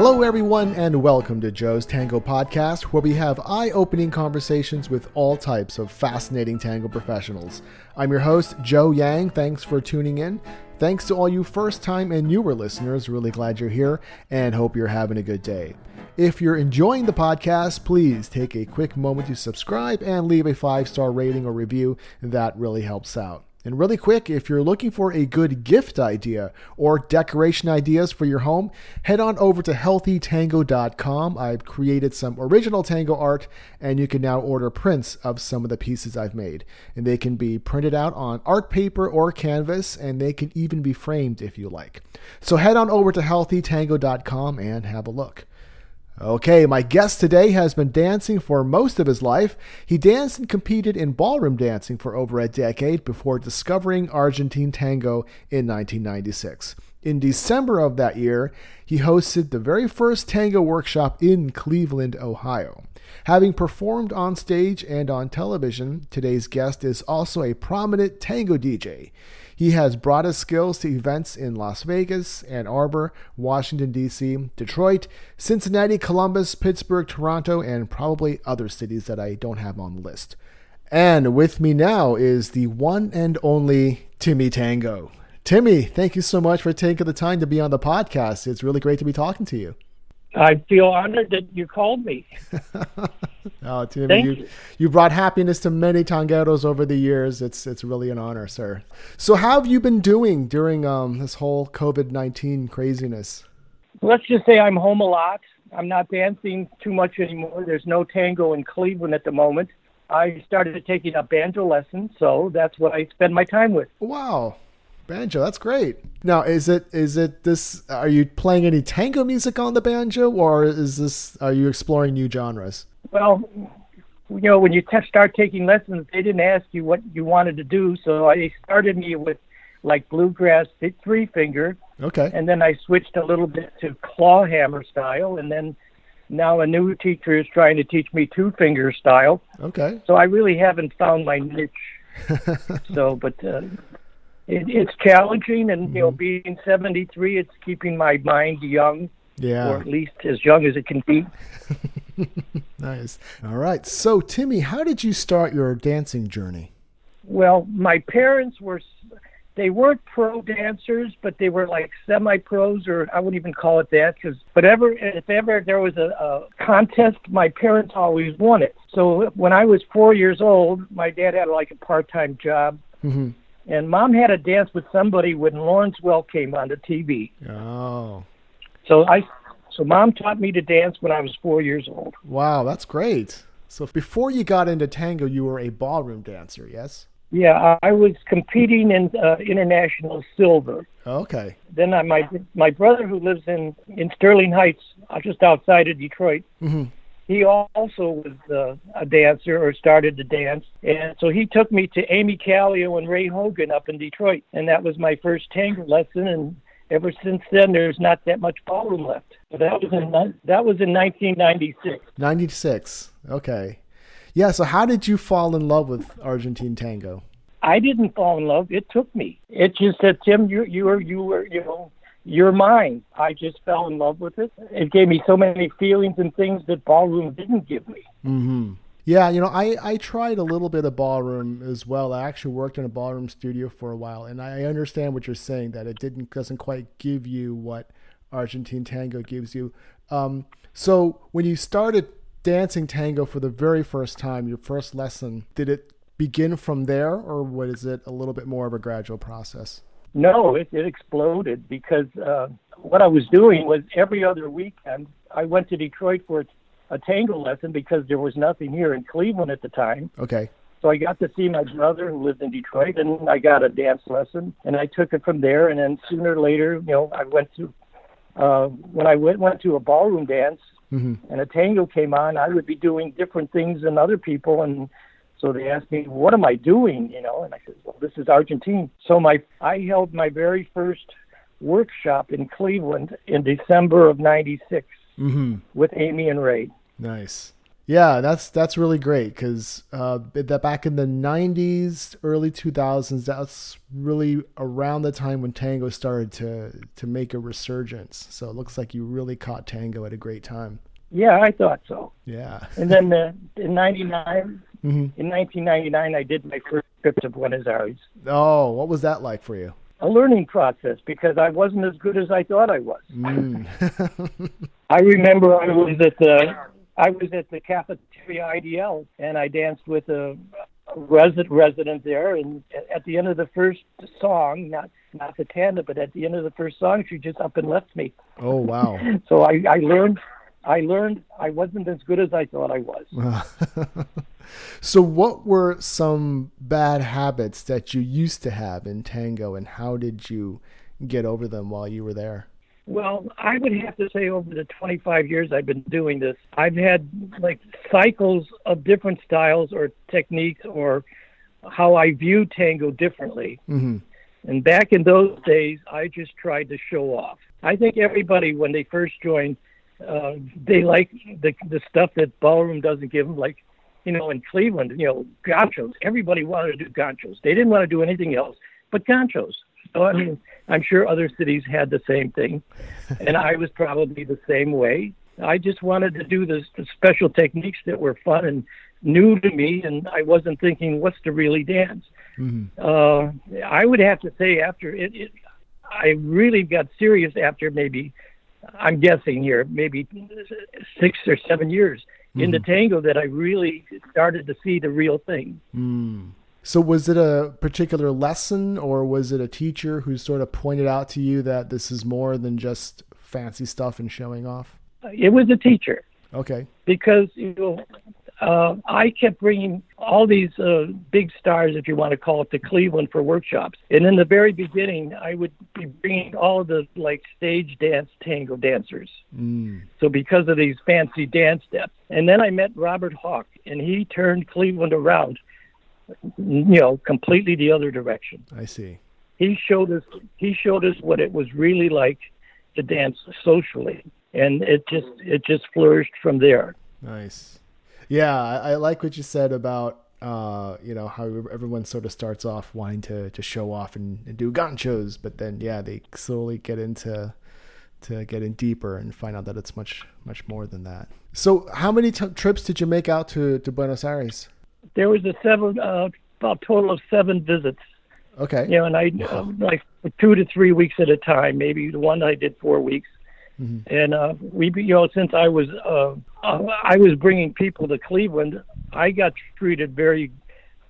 Hello, everyone, and welcome to Joe's Tango Podcast, where we have eye opening conversations with all types of fascinating tango professionals. I'm your host, Joe Yang. Thanks for tuning in. Thanks to all you first time and newer listeners. Really glad you're here and hope you're having a good day. If you're enjoying the podcast, please take a quick moment to subscribe and leave a five star rating or review. That really helps out. And really quick, if you're looking for a good gift idea or decoration ideas for your home, head on over to healthytango.com. I've created some original tango art, and you can now order prints of some of the pieces I've made. And they can be printed out on art paper or canvas, and they can even be framed if you like. So head on over to healthytango.com and have a look. Okay, my guest today has been dancing for most of his life. He danced and competed in ballroom dancing for over a decade before discovering Argentine tango in 1996. In December of that year, he hosted the very first tango workshop in Cleveland, Ohio. Having performed on stage and on television, today's guest is also a prominent tango DJ. He has brought his skills to events in Las Vegas, Ann Arbor, Washington, D.C., Detroit, Cincinnati, Columbus, Pittsburgh, Toronto, and probably other cities that I don't have on the list. And with me now is the one and only Timmy Tango. Timmy, thank you so much for taking the time to be on the podcast. It's really great to be talking to you. I feel honored that you called me. oh, Timmy, you, you, you brought happiness to many tangueros over the years. It's it's really an honor, sir. So, how have you been doing during um, this whole COVID nineteen craziness? Let's just say I'm home a lot. I'm not dancing too much anymore. There's no tango in Cleveland at the moment. I started taking up banjo lessons, so that's what I spend my time with. Wow, banjo. That's great. Now is it is it this are you playing any tango music on the banjo or is this are you exploring new genres? Well you know when you t- start taking lessons they didn't ask you what you wanted to do so i started me with like bluegrass three finger okay. And then i switched a little bit to claw hammer style and then now a new teacher is trying to teach me two finger style. Okay. So i really haven't found my niche. So but uh, it, it's challenging, and you know, mm-hmm. being 73, it's keeping my mind young. Yeah. Or at least as young as it can be. nice. All right. So, Timmy, how did you start your dancing journey? Well, my parents were they weren't pro dancers, but they were like semi-pros, or I wouldn't even call it that, because whatever, if ever there was a, a contest, my parents always won it. So when I was four years old, my dad had like a part-time job, mm-hmm. And mom had a dance with somebody when Lawrence Welk came on the TV. Oh. So I so mom taught me to dance when I was 4 years old. Wow, that's great. So before you got into tango, you were a ballroom dancer, yes? Yeah, I was competing in uh, international silver. Okay. Then I, my my brother who lives in in Sterling Heights, uh, just outside of Detroit. Mm-hmm he also was uh, a dancer or started to dance. And so he took me to Amy Callio and Ray Hogan up in Detroit. And that was my first tango lesson. And ever since then, there's not that much ballroom left. But that was in, that was in 1996. 96. Okay. Yeah. So how did you fall in love with Argentine tango? I didn't fall in love. It took me. It just said, Tim, you you were you were you know you're mine. I just fell in love with it. It gave me so many feelings and things that ballroom didn't give me. Mm-hmm. Yeah, you know, I, I tried a little bit of ballroom as well. I actually worked in a ballroom studio for a while, and I understand what you're saying that it didn't doesn't quite give you what Argentine tango gives you. Um, so when you started dancing tango for the very first time, your first lesson, did it begin from there, or was it a little bit more of a gradual process? No, it, it exploded because uh, what I was doing was every other weekend I went to Detroit for a tango lesson because there was nothing here in Cleveland at the time. Okay. So I got to see my brother who lived in Detroit, and I got a dance lesson, and I took it from there. And then sooner or later, you know, I went to uh, when I went went to a ballroom dance, mm-hmm. and a tango came on. I would be doing different things than other people, and so they asked me, "What am I doing?" You know, and I said, "Well, this is Argentine." So my I held my very first workshop in Cleveland in December of '96 mm-hmm. with Amy and Ray. Nice. Yeah, that's that's really great because uh, that back in the '90s, early 2000s, that's really around the time when tango started to to make a resurgence. So it looks like you really caught tango at a great time. Yeah, I thought so. Yeah. And then uh, in '99, Mm-hmm. in 1999, I did my first trip to Buenos Aires. Oh, what was that like for you? A learning process because I wasn't as good as I thought I was. Mm. I remember I was at the I was at the cafeteria Ideal and I danced with a, a resident resident there and at the end of the first song, not not the tanda, but at the end of the first song, she just up and left me. oh wow. So I, I learned I learned I wasn't as good as I thought I was. so what were some bad habits that you used to have in tango and how did you get over them while you were there? Well, I would have to say over the 25 years I've been doing this, I've had like cycles of different styles or techniques or how I view tango differently. Mm-hmm. And back in those days, I just tried to show off. I think everybody, when they first join, uh, they like the the stuff that ballroom doesn't give them. Like, you know, in Cleveland, you know, ganchos. Everybody wanted to do ganchos. They didn't want to do anything else but ganchos. So I mean, I'm sure other cities had the same thing, and I was probably the same way. I just wanted to do the, the special techniques that were fun and new to me, and I wasn't thinking, what's to really dance. Mm-hmm. Uh, I would have to say after it, it, I really got serious after maybe, I'm guessing here, maybe six or seven years in the tango that I really started to see the real thing. Mm. So was it a particular lesson or was it a teacher who sort of pointed out to you that this is more than just fancy stuff and showing off? It was a teacher Okay. because you know uh, I kept bringing all these uh, big stars, if you want to call it, to Cleveland for workshops. And in the very beginning, I would be bringing all the like stage dance tango dancers. Mm. So because of these fancy dance steps, and then I met Robert Hauk, and he turned Cleveland around, you know, completely the other direction. I see. He showed us he showed us what it was really like to dance socially, and it just it just flourished from there. Nice. Yeah, I, I like what you said about uh, you know how everyone sort of starts off wanting to to show off and, and do ganchos, but then yeah, they slowly get into to get in deeper and find out that it's much much more than that. So, how many t- trips did you make out to to Buenos Aires? There was a seven uh, about total of seven visits. Okay. You know, and I uh, like two to three weeks at a time. Maybe the one I did four weeks. Mm-hmm. And uh, we, you know, since I was uh, uh, I was bringing people to Cleveland, I got treated very,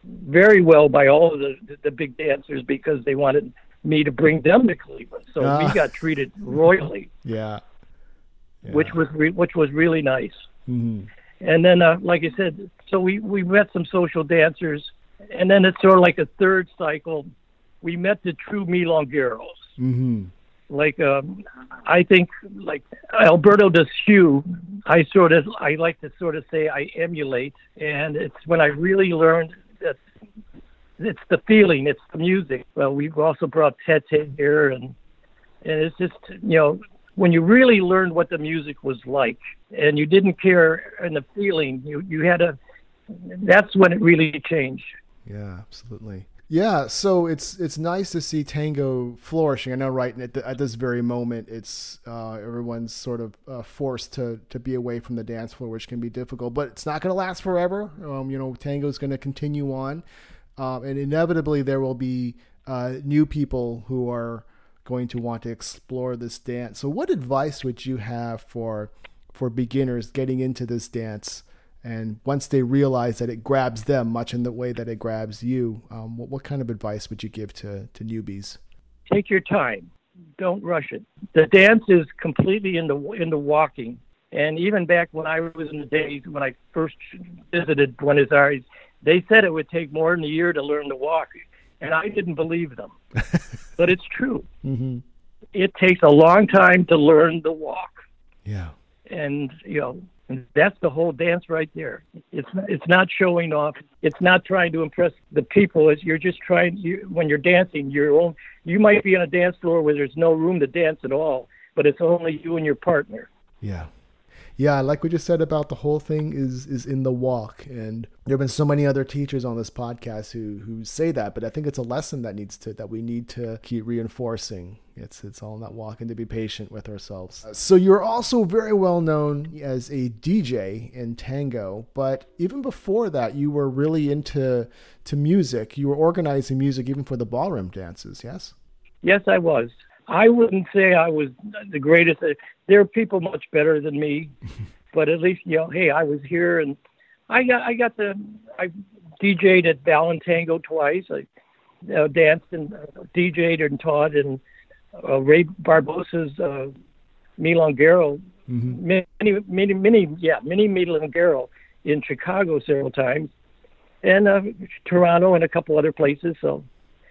very well by all of the the big dancers because they wanted me to bring them to Cleveland. So Ah. we got treated royally, Yeah. Yeah. which was re- which was really nice. hmm And then, uh, like I said, so we we met some social dancers, and then it's sort of like a third cycle. We met the true milongueros. hmm like um, I think like Alberto Dassieu, I sort of I like to sort of say I emulate, and it's when I really learned that it's the feeling, it's the music. Well, we've also brought Tete here, and and it's just you know when you really learned what the music was like, and you didn't care and the feeling, you you had a. That's when it really changed. Yeah, absolutely. Yeah, so it's it's nice to see tango flourishing. I know, right at, the, at this very moment, it's uh, everyone's sort of uh, forced to to be away from the dance floor, which can be difficult. But it's not going to last forever. Um, you know, tango is going to continue on, um, and inevitably there will be uh, new people who are going to want to explore this dance. So, what advice would you have for for beginners getting into this dance? And once they realize that it grabs them, much in the way that it grabs you, um, what, what kind of advice would you give to, to newbies? take your time. Don't rush it. The dance is completely in the in the walking. And even back when I was in the days when I first visited Buenos Aires, they said it would take more than a year to learn to walk, and I didn't believe them. but it's true. Mm-hmm. It takes a long time to learn the walk, Yeah. and you know and that's the whole dance right there. It's it's not showing off. It's not trying to impress the people. It's you're just trying. You, when you're dancing, you're own. You might be on a dance floor where there's no room to dance at all, but it's only you and your partner. Yeah. Yeah, like we just said about the whole thing is is in the walk, and there have been so many other teachers on this podcast who who say that, but I think it's a lesson that needs to that we need to keep reinforcing. It's it's all in that walk and to be patient with ourselves. Uh, so you're also very well known as a DJ in tango, but even before that, you were really into to music. You were organizing music even for the ballroom dances. Yes. Yes, I was. I wouldn't say I was the greatest. There are people much better than me, but at least you know, hey, I was here and I got I got the I DJ'd at Balantango twice. I uh, danced and uh, DJ'd and taught and uh, Ray Barbosa's uh, Milonguero, mm-hmm. many many many yeah many Milonguero in Chicago several times, and uh, Toronto and a couple other places. So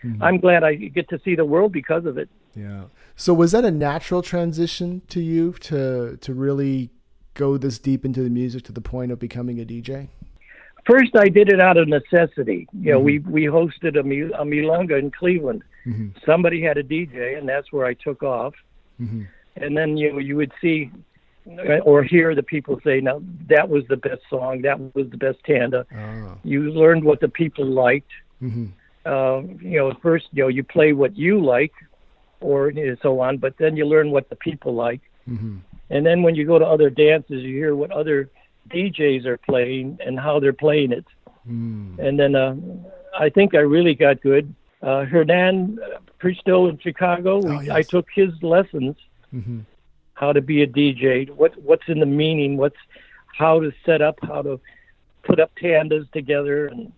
Mm-hmm. I'm glad I get to see the world because of it. Yeah. So was that a natural transition to you to to really go this deep into the music to the point of becoming a DJ? First, I did it out of necessity. You know, mm-hmm. we we hosted a, a milonga in Cleveland. Mm-hmm. Somebody had a DJ, and that's where I took off. Mm-hmm. And then you know, you would see or hear the people say, "Now that was the best song. That was the best tanda." Oh. You learned what the people liked. Mm-hmm uh, you know, first, you know, you play what you like, or you know, so on, but then you learn what the people like. Mm-hmm. And then when you go to other dances, you hear what other DJs are playing and how they're playing it. Mm. And then uh, I think I really got good. Uh, Hernan Cristo in Chicago, oh, yes. I took his lessons mm-hmm. how to be a DJ, what what's in the meaning, what's how to set up, how to put up tandas together, and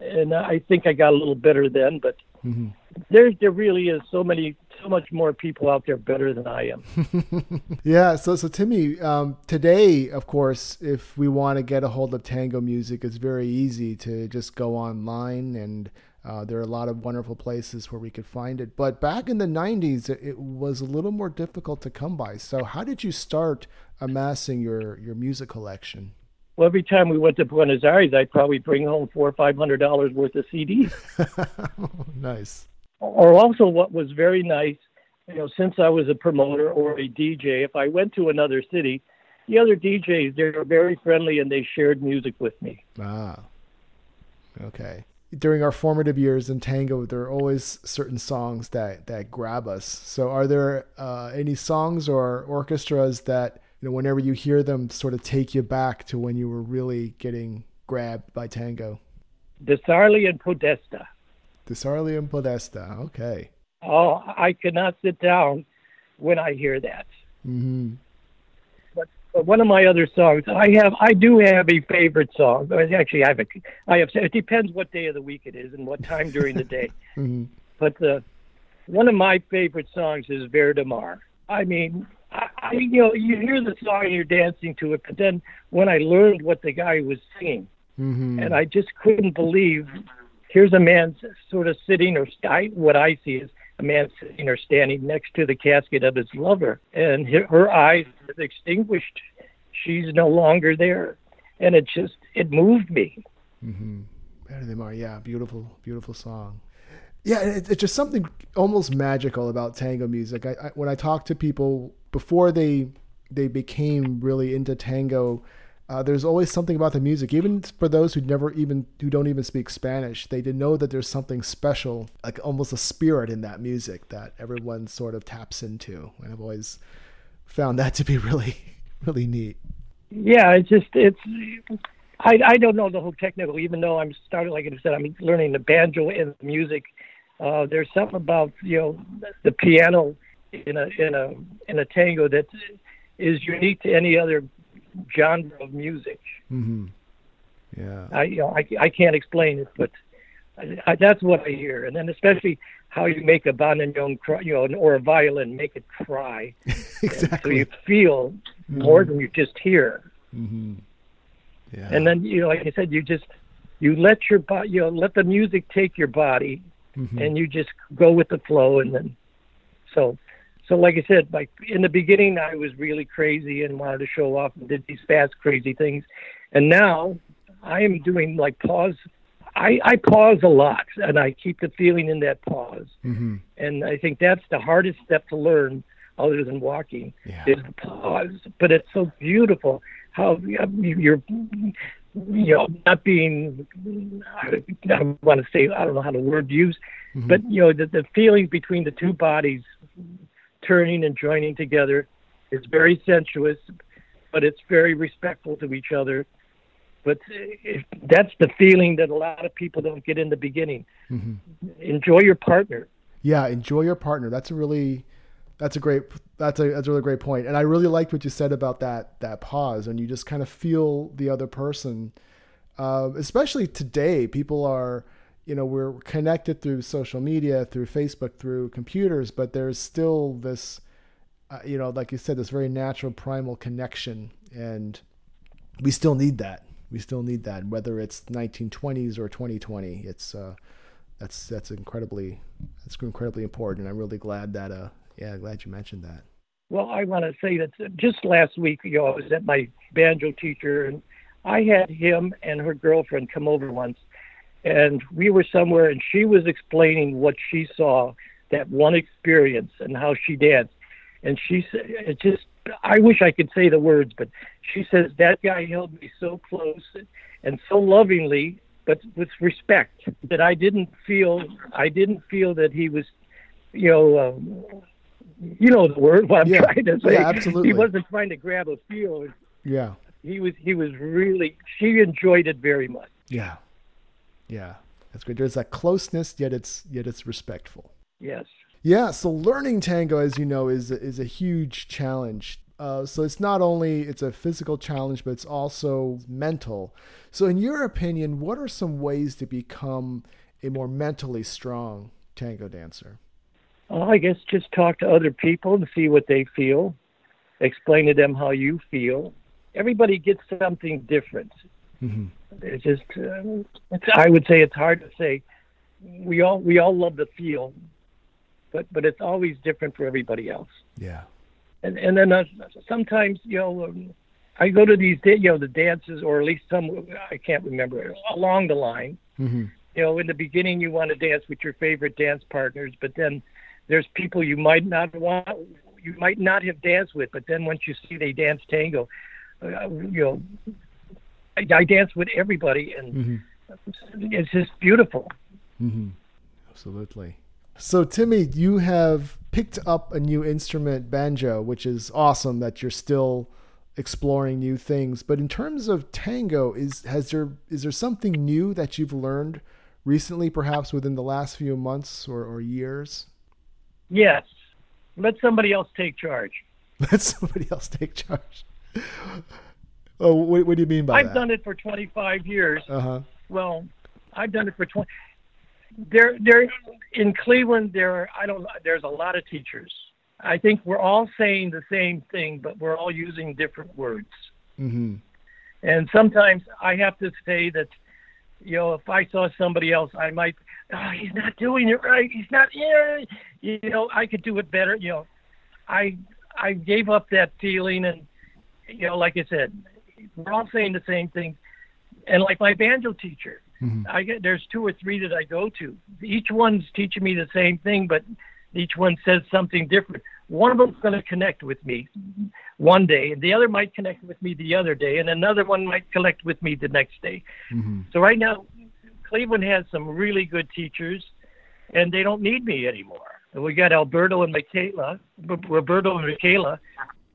and I think I got a little better then. But mm-hmm. there, there really is so many, so much more people out there better than I am. yeah. So, so Timmy, um, today, of course, if we want to get a hold of tango music, it's very easy to just go online and. Uh, there are a lot of wonderful places where we could find it. But back in the 90s, it, it was a little more difficult to come by. So, how did you start amassing your, your music collection? Well, every time we went to Buenos Aires, I'd probably bring home four or five hundred dollars worth of CDs. nice. Or also, what was very nice, you know, since I was a promoter or a DJ, if I went to another city, the other DJs they were very friendly and they shared music with me. Ah, okay. During our formative years in tango, there are always certain songs that that grab us. So, are there uh, any songs or orchestras that you know, whenever you hear them sort of take you back to when you were really getting grabbed by tango? Di Sarli and Podesta. Di Sarli and Podesta. Okay. Oh, I cannot sit down when I hear that. Mm-hmm. But, but one of my other songs, I have, I do have a favorite song. Actually, I have a, I have. It depends what day of the week it is and what time during the day. mm-hmm. But uh, one of my favorite songs is Verdemar. I mean, I, you know, you hear the song and you're dancing to it, but then when I learned what the guy was singing, mm-hmm. and I just couldn't believe, here's a man sort of sitting, or I, what I see is a man sitting or standing next to the casket of his lover, and her eyes have extinguished. She's no longer there, and it just it moved me. Mm-hmm. Verdemar, yeah, beautiful, beautiful song. Yeah, it, it's just something almost magical about tango music. I, I, when I talk to people before they they became really into tango, uh, there's always something about the music. Even for those who never even who don't even speak Spanish, they did know that there's something special, like almost a spirit in that music that everyone sort of taps into. And I've always found that to be really really neat. Yeah, it's just it's. I, I don't know the whole technical, even though I'm starting, like I said, I'm learning the banjo and the music uh, there's something about you know the piano in a in a in a tango that is unique to any other genre of music. Mm-hmm. Yeah, I you know I, I can't explain it, but I, I, that's what I hear, and then especially how you make a bandoneon cry, you know, or a violin make it cry, exactly. so you feel mm-hmm. more than you just hear. Mm-hmm. Yeah. And then you know, like I said, you just you let your body, you know, let the music take your body, mm-hmm. and you just go with the flow and then so so like I said, like in the beginning I was really crazy and wanted to show off and did these fast crazy things. And now I am doing like pause I, I pause a lot and I keep the feeling in that pause. Mm-hmm. And I think that's the hardest step to learn other than walking Yeah. is the pause. But it's so beautiful how you're, you know, not being, I don't want to say, I don't know how the word use, Mhm. but, you know, the, the feelings between the two bodies turning and joining together is very sensuous, but it's very respectful to each other. But if, that's the feeling that a lot of people don't get in the beginning. Mhm. Enjoy your partner. Yeah, enjoy your partner. That's a really that's a great that's a that's a really great point. And I really liked what you said about that that pause and you just kind of feel the other person. Uh, especially today, people are you know we're connected through social media, through Facebook, through computers, but there's still this uh, you know like you said this very natural primal connection and we still need that. We still need that whether it's 1920s or 2020. It's uh that's that's incredibly that's incredibly important. I'm really glad that uh yeah glad you mentioned that. Well, I want to say that just last week, you know, I was at my banjo teacher, and I had him and her girlfriend come over once, and we were somewhere, and she was explaining what she saw, that one experience, and how she danced, and she said, "It just." I wish I could say the words, but she says that guy held me so close and so lovingly, but with respect, that I didn't feel I didn't feel that he was, you know, um, you know the word what I'm Yeah. trying to say. Yeah, absolutely. He wasn't trying to grab a feel. Yeah, He was he was really she enjoyed it very much. yeah, yeah. That's great. There's that closeness, yet it's yet it's respectful. Yes. Yeah. So learning tango, as you know, is is a huge challenge. Uh, so it's not only it's a physical challenge, but it's also mental. So, in your opinion, what are some ways to become a more mentally strong tango dancer? Well, I guess just talk to other people and see what they feel. Explain to them how you feel. Everybody gets something different. Mm-hmm. It's just, uh, it's, I would say it's hard to say. We all we all love the feel, but but it's always different for everybody else. Yeah. And and then uh, sometimes you know um, I go to these you know the dances or at least some I can't remember along the line. Mm-hmm. You know, in the beginning you want to dance with your favorite dance partners, but then there's people you might not want you might not have danced with, but then once you see they dance tango, uh, you know, I, I dance with everybody, and Mm-hmm. it's just beautiful. Mm-hmm. Absolutely. So, Timmy, you have picked up a new instrument, banjo, which is awesome that you're still exploring new things. But in terms of tango, is has there is there something new that you've learned recently, perhaps within the last few months or, or years? Yes, let somebody else take charge. Let somebody else take charge. Oh, what, what do you mean by that? I've that? done it for 25 years. Uh huh. Well, I've done it for 20. There, there in Cleveland, there are, I don't. There's a lot of teachers. I think we're all saying the same thing, but we're all using different words. Mm-hmm. And sometimes I have to say that, you know, if I saw somebody else, I might, oh, he's not doing it right. He's not, yeah, you know, I could do it better. You know, I I gave up that feeling, and you know, like I said, we're all saying the same thing. And like my banjo teacher, Mhm. I get there's two or three that I go to. Each one's teaching me the same thing, but each one says something different. One of them's going to connect with me one day, and the other might connect with me the other day, and another one might connect with me the next day. Mm-hmm. So right now, Cleveland has some really good teachers, and they don't need me anymore. And we got Alberto and Michaela, Roberto and Michaela,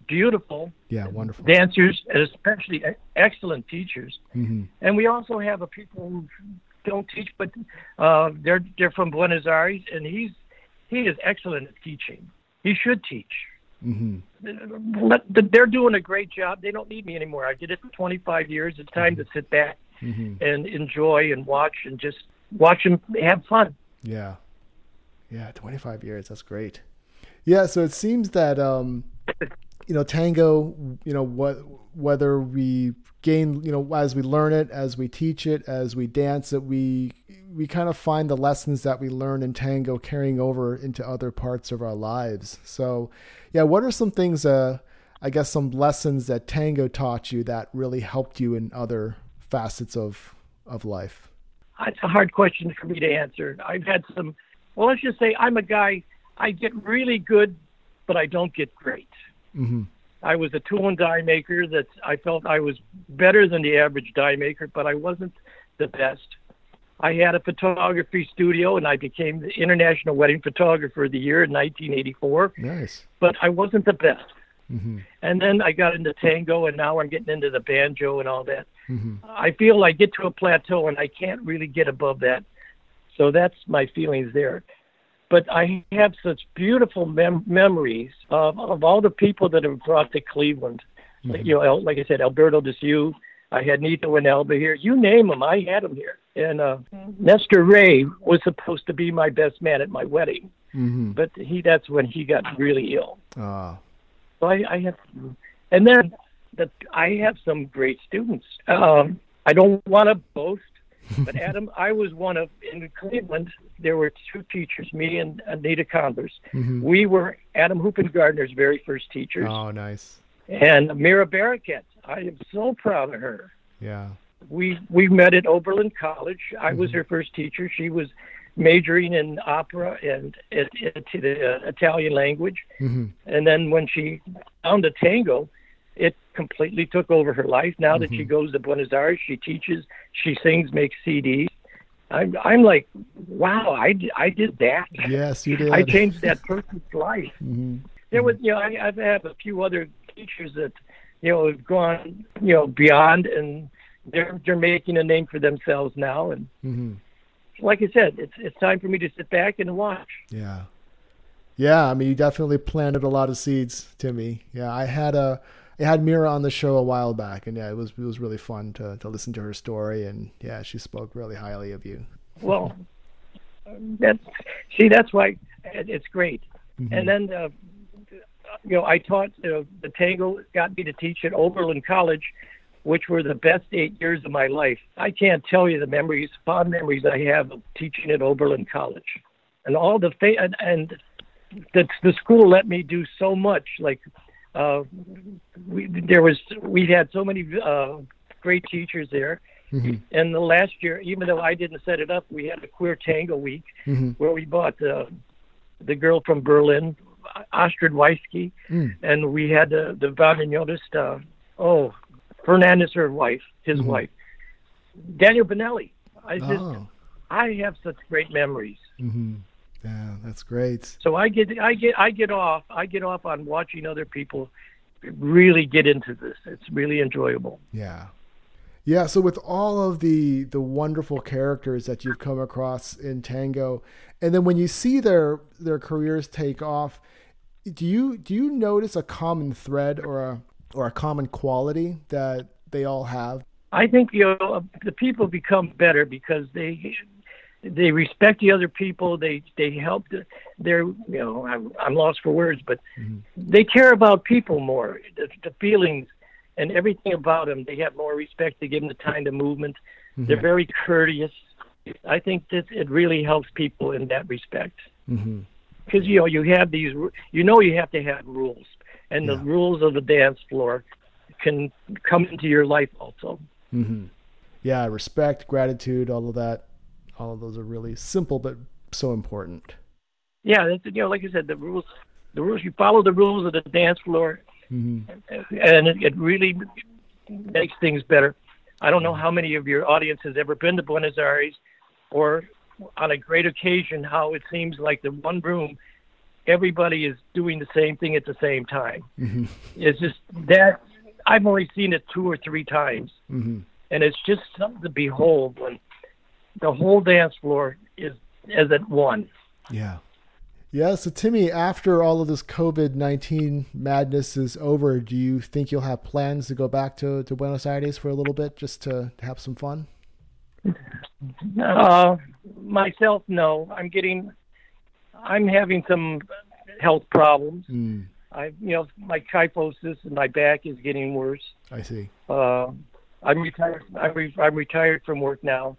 beautiful Yeah, wonderful. dancers, and especially excellent teachers. Mm-hmm. And we also have a people who don't teach, but uh, they're they're from Buenos Aires, and he's he is excellent at teaching. He should teach. Mm-hmm. They're doing a great job. They don't need me anymore. I did it for 25 years. It's time to sit back Mm-hmm. and enjoy and watch and just watch them have fun. Yeah. Yeah, 25 years. That's great. Yeah, so it seems that um you know, tango, you know, what whether we gain, you know, as we learn it, as we teach it, as we dance it, we we kind of find the lessons that we learn in tango carrying over into other parts of our lives. So, yeah, what are some things uh I guess some lessons that tango taught you that really helped you in other facets of of life? It's a hard question for me to answer. I've had some. Well, let's just say I'm a guy. I get really good but I don't get great. Hmm I was a tool and die maker that I felt I was better than the average die maker, but I wasn't the best. I had a photography studio and I became the International Wedding Photographer of the Year in 1984, Nice. but I wasn't the best. hmm And then I got into tango and now I'm getting into the banjo and all that. hmm I feel I get to a plateau and I can't really get above that. So that's my feelings there. But I have such beautiful mem- memories of, of all the people that have brought to Cleveland. Like, You know, like I said, Alberto Dassieu. I had Nito and Elba here. You name them, I had them here. And uh, Nestor Ray was supposed to be my best man at my wedding, hmm but he that's when he got really ill. Ah. So I, I have, and then the, I have some great students. Um, I don't want to boast, but Adam, I was one of in Cleveland. There were two teachers, me and Anita Converse. hmm We were Adam Hoopengardner's very first teachers, Oh, nice. and Mira Barraquette. I am so proud of her. Yeah. We we met at Oberlin College. I was her first teacher. She was majoring in opera and it, the uh, Italian language. hmm And then when she found the tango, completely took over her life. Now that she goes to Buenos Aires, she teaches, she sings, makes CDs. I'm I'm like, wow, I, I did that. Yes, you did. I changed that person's life. hmm There was, you know, I, I've had a few other teachers that, you know, have gone, you know, beyond, and they're they're making a name for themselves now. And hmm like I said, it's it's time for me to sit back and watch. Yeah. Yeah, I mean, you definitely planted a lot of seeds, Timmy. Yeah, I had a, I had Mira on the show a while back, and yeah, it was it was really fun to to listen to her story, and yeah, she spoke really highly of you. Well, that's see, that's why it's great. Mhm. And then, uh, you know, I taught uh, the tango got me to teach at Oberlin College, which were the best eight years of my life. I can't tell you the memories, fond memories I have of teaching at Oberlin College, and all the fa- and, and the the school let me do so much. Like, uh, we there was we had so many uh, great teachers there. Mhm. And the last year, even though I didn't set it up, we had a queer tango week Mhm. where we bought uh, the girl from Berlin, Astrid Weiske, Mm. and we had the the bandoneonist, uh, oh, Fernandez, her wife, his Mhm. wife, Daniel Binelli. I just, Oh. I have such great memories. Yeah, that's great. So I get, I get, I get off, I get off on watching other people really get into this. It's really enjoyable. Yeah. Yeah, so with all of the the wonderful characters that you've come across in tango, and then when you see their their careers take off, do you do you notice a common thread or a or a common quality that they all have? I think you know the people become better because they they respect the other people. They they help. The, they're you know I'm, I'm lost for words, but Mhm. they care about people more. The, the feelings and everything about them. They have more respect. They give them the time to movement. They're very courteous. I think that it really helps people in that respect Mm-hmm. because you know you have these you know you have to have rules and the rules of the dance floor can come into your life also. Mm-hmm. Yeah, respect, gratitude, all of that, all of those are really simple but so important. Yeah, that's, you know, like I said, the rules, the rules. You follow the rules of the dance floor, Mm-hmm. and it, it really makes things better. I don't know how many of your audience has ever been to Buenos Aires, or on a great occasion, how it seems like the one room, everybody is doing the same thing at the same time. Mm-hmm. It's just that I've only seen it two or three times, Mm-hmm. and it's just something to behold when the whole dance floor is as at one. Yeah. Yeah. So, Timmy, after all of this COVID 19 madness is over, do you think you'll have plans to go back to, to Buenos Aires for a little bit just to, to have some fun? Uh, myself, no. I'm getting, I'm having some health problems. Mm, I, you know, my kyphosis and my back is getting worse. I see. Uh, I'm retired. I'm, re- I'm retired from work now.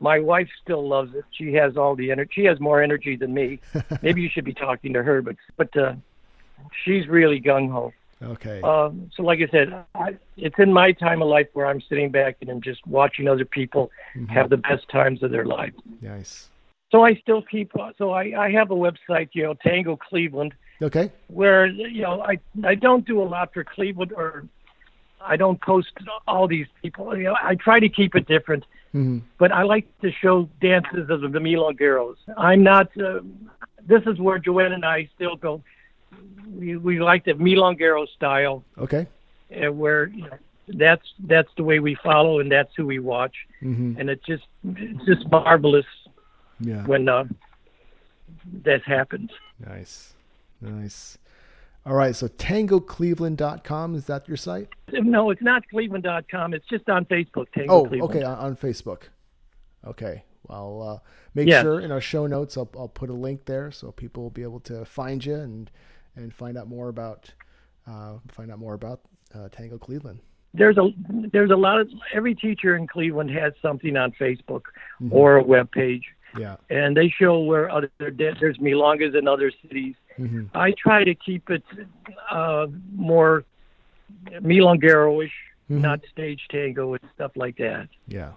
My wife still loves it. She has all the energy. She has more energy than me. Maybe you should be talking to her, but but uh, she's really gung ho. Okay. Um, so, like I said, I, it's in my time of life where I'm sitting back and I'm just watching other people Mhm. have the best times of their life. Nice. So I still keep. So I, I have a website, you know, Tango Cleveland, Okay. Where you know I I don't do a lot for Cleveland or I don't post all these people. You know, I try to keep it different, hmm but I like to show dances of the Milongueros. I'm not. Uh, this is where Joanne and I still go. We we like the Milonguero style, Okay. and where you know, that's that's the way we follow, and that's who we watch, hmm and it's just it's just marvelous Yeah. when uh, that happens. Nice. Nice. All right. So tangocleveland.com is that your site? No, it's not Cleveland.com. It's just on Facebook. Tango Oh, Cleveland. okay, on, on Facebook. Okay, well, uh, make Yes. sure in our show notes I'll, I'll put a link there so people will be able to find you and and find out more about uh, find out more about uh, Tango Cleveland. There's a there's a lot of every teacher in Cleveland has something on Facebook Mhm. or a web page, Yeah. and they show where other there's milongas in other cities. Hmm I try to keep it uh, more milonguero-ish, Mhm. not stage tango and stuff like that. Yeah.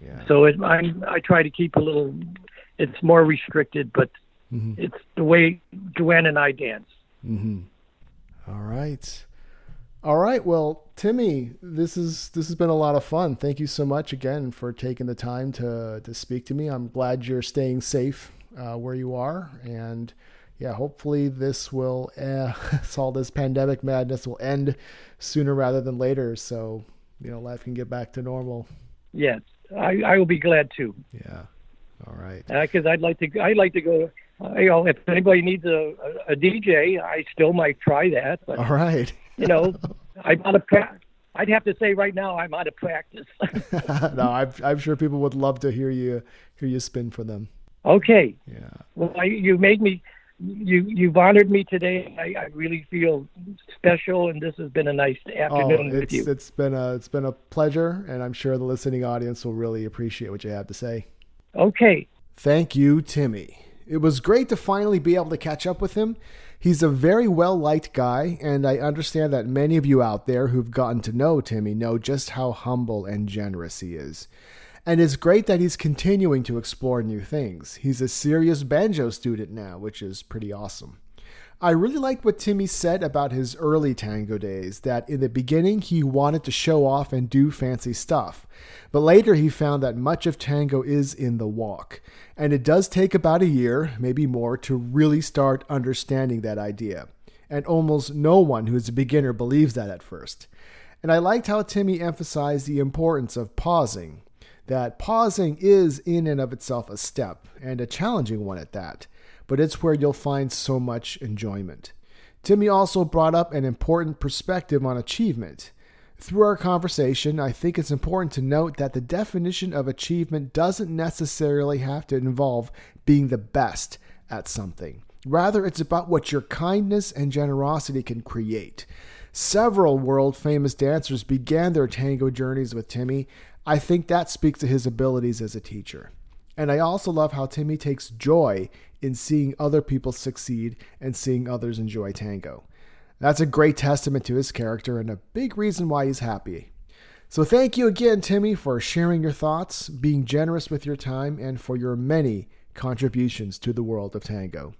Yeah. So it, I I try to keep a little. It's more restricted, but hmm it's the way Joanne and I dance. hmm All right. All right. Well, Timmy, this is this has been a lot of fun. Thank you so much again for taking the time to to speak to me. I'm glad you're staying safe uh, where you are, and yeah, hopefully this will uh, all this pandemic madness will end sooner rather than later, so you know life can get back to normal. Yes, I, I will be glad to. Yeah. All right. because I'd like to. I'd like to go. Uh, you know, if anybody needs a, a, a DJ, I still might try that. But All right. you know, I'm out of pra- I'd have to say right now I'm out of practice. no, I'm, I'm sure people would love to hear you hear you spin for them. okay, Yeah. well, I, you made me. You you've honored me today. I, I really feel special, and this has been a nice oh, afternoon with Oh, it's you. it's been a it's been a pleasure, and I'm sure the listening audience will really appreciate what you have to say. Okay, Thank you, Timmy. It was great to finally be able to catch up with him. He's a very well liked guy, and I understand that many of you out there who've gotten to know Timmy know just how humble and generous he is. And it's great that he's continuing to explore new things. He's a serious banjo student now, which is pretty awesome. I really liked what Timmy said about his early tango days, that in the beginning he wanted to show off and do fancy stuff. But later he found that much of tango is in the walk. And it does take about a year, maybe more, to really start understanding that idea. And almost no one who is a beginner believes that at first. And I liked how Timmy emphasized the importance of pausing, that pausing is in and of itself a step, and a challenging one at that but it's where you'll find so much enjoyment. Timmy also brought up an important perspective on achievement. Through our conversation, I think it's important to note that the definition of achievement doesn't necessarily have to involve being the best at something. Rather, it's about what your kindness and generosity can create. Several world famous dancers began their tango journeys with Timmy. I think that speaks to his abilities as a teacher. And I also love how Timmy takes joy in seeing other people succeed and seeing others enjoy tango. That's a great testament to his character and a big reason why he's happy. So thank you again, Timmy, for sharing your thoughts, being generous with your time, and for your many contributions to the world of tango.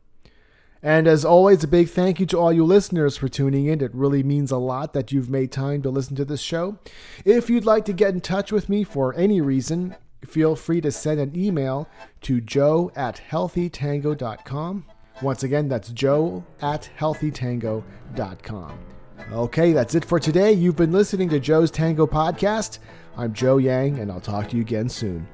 And as always, a big thank you to all you listeners for tuning in. It really means a lot that you've made time to listen to this show. If you'd like to get in touch with me for any reason, feel free to send an email to joe at healthytango.com. Once again, that's joe at healthytango.com. Okay, that's it for today. You've been listening to Joe's Tango Podcast. I'm Joe Yang, and I'll talk to you again soon.